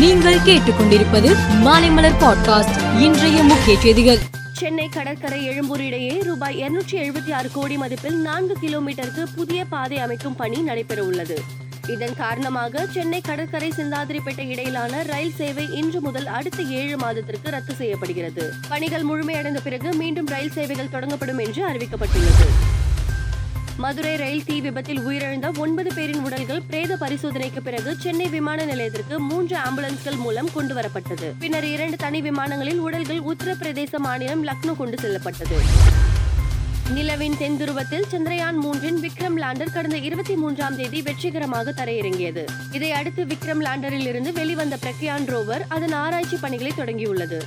நீங்கள் கேட்டுக்கொண்டிருப்பது மாலைமலர் பாட்காஸ்ட். இன்றைய முக்கிய செய்திகள். சென்னை கடற்கரை எழும்பூர் இடையே ரூபாய் இருநூற்றி எழுபத்தி ஆறு கோடி மதிப்பில் நான்கு கிலோமீட்டருக்கு புதிய பாதை அமைக்கும் பணி நடைபெற உள்ளது இதன் காரணமாக சென்னை கடற்கரை சிந்தாதிரிப்பேட்டை இடையிலான ரயில் சேவை இன்று முதல் அடுத்த ஏழு மாதத்திற்கு ரத்து செய்யப்படுகிறது. பணிகள் முழுமையடைந்த பிறகு மீண்டும் ரயில் சேவைகள் தொடங்கப்படும் என்று அறிவிக்கப்பட்டுள்ளது. மதுரை ரயில் தீ விபத்தில் உயிரிழந்த ஒன்பது பேரின் உடல்கள் பிரேத பரிசோதனைக்கு பிறகு சென்னை விமான நிலையத்திற்கு மூன்று ஆம்புலன்ஸ்கள் மூலம் கொண்டு வரப்பட்டது. பின்னர் இரண்டு தனி விமானங்களில் உடல்கள் உத்தரப்பிரதேச மாநிலம் லக்னோ கொண்டு செல்லப்பட்டது. நிலவின் தென்துருவத்தில் சந்திரயான் மூன்றின் விக்ரம் லேண்டர் கடந்த இருபத்தி மூன்றாம் தேதி வெற்றிகரமாக தரையிறங்கியது. இதை அடுத்து விக்ரம் லேண்டரில் இருந்து வெளிவந்த பிரக்யான் ரோவர் அதன் ஆராய்ச்சி பணிகளை தொடங்கியுள்ளது.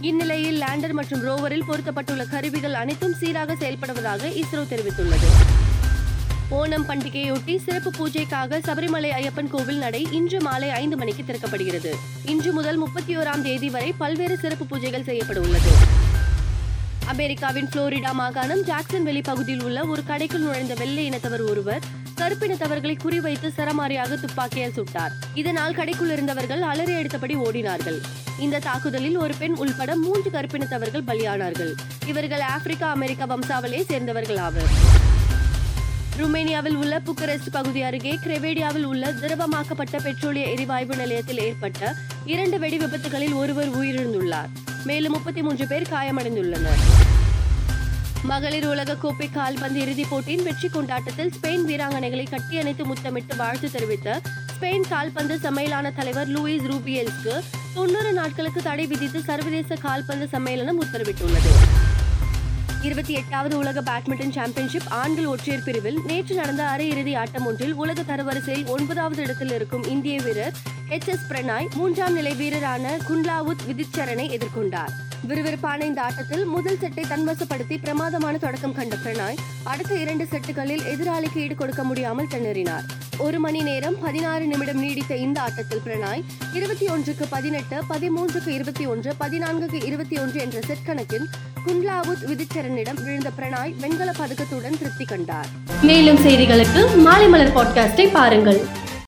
இந்நிலையில் லேண்டர் மற்றும் ரோவரில் பொருத்தப்பட்டுள்ள கருவிகள் அனைத்தும் சீராக செயல்படுவதாக இஸ்ரோ தெரிவித்துள்ளது. ஓணம் பண்டிகையொட்டி சிறப்பு பூஜைக்காக சபரிமலை ஐயப்பன் கோவில் நடை இன்று மாலை ஐந்து மணிக்கு திறக்கப்படுகிறது. இன்று முதல் முப்பத்தி ஓராம் தேதி வரை பல்வேறு சிறப்பு பூஜைகள் செய்யப்பட உள்ளது. அமெரிக்காவின் புளோரிடா மாகாணம் ஜாக்சன் வெளி பகுதியில் உள்ள ஒரு கடைக்குள் நுழைந்த வெள்ளை இனத்தவர் ஒருவர் கருப்பினத்தவர்களை குறிவைத்து சரமாரியாக துப்பாக்கியால் சுட்டார். இதனால் கடைக்குள் இருந்தவர்கள் அலறி அடித்தபடி ஓடினார்கள். இந்த தாக்குதலில் ஒரு பெண் உள்பட மூன்று கருப்பினத்தவர்கள் பலியானார்கள். இவர்கள் ஆப்பிரிக்கா அமெரிக்கா வம்சாவளியை சேர்ந்தவர்கள் ஆவர். ருமேனியாவில் உள்ள புக்கரெஸ்ட் பகுதி அருகே கிரெவேடியாவில் உள்ள திரவமாக்கப்பட்ட பெட்ரோலிய எரிவாயு நிலையத்தில் ஏற்பட்ட இரண்டு வெடி விபத்துகளில் ஒருவர் உயிரிழந்துள்ளார். மேலும் முப்பத்தி மூன்று பேர் காயமடைந்துள்ளனர். மகளிர் உலக கோப்பை கால்பந்து இறுதிப் போட்டியின் வெற்றி கொண்டாட்டத்தில் ஸ்பெயின் வீராங்கனைகளை கட்டியணைத்து முத்தமிட்டு வாழ்த்து தெரிவித்த ஸ்பெயின் கால்பந்து சம்மேளன தலைவர் லூயிஸ் ரூபியல்ஸ்க்கு தொண்ணூறு நாட்களுக்கு தடை விதித்து சர்வதேச கால்பந்து சம்மேளனம் உத்தரவிட்டுள்ளது. இருபத்தி எட்டாவது உலக பேட்மிண்டன் சாம்பியன்ஷிப் ஆண்கள் ஒற்றையர் பிரிவில் நேற்று நடந்த அரையிறுதி ஆட்டம் ஒன்றில் உலக தரவரிசையில் ஒன்பதாவது இடத்தில் இருக்கும் இந்திய வீரர் எச் எஸ் பிரணாய் மூன்றாம் நிலை வீரரான குண்லாவுத் விதிச்சரனை எதிர்கொண்டார். விறுவிறுப்பான இந்த ஆட்டத்தில் முதல் செட்டை தன்வசப்படுத்தி பிரமாதமான தொடக்கம் கண்ட பிரணாய் அடுத்த இரண்டு செட்டுகளில் எதிராளிக்கு ஈடு கொடுக்க முடியாமல் திணறினார் ஒரு மணி நேரம் பதினாறு நிமிடம் நீடித்த இந்த ஆட்டத்தில் பிரணாய் இருபத்தி ஒன்றுக்கு பதினெட்டு பதிமூன்றுக்கு இருபத்தி ஒன்று பதினான்குக்கு இருபத்தி ஒன்று என்ற செட் கணக்கில் குண்ட்லாவுத் விதிச்சரனிடம் விழுந்த பிரணாய் வெண்கல பதக்கத்துடன் திருப்தி கண்டார். மேலும் செய்திகளுக்கு மாலை மலர் பாட்காஸ்டை பாருங்கள்.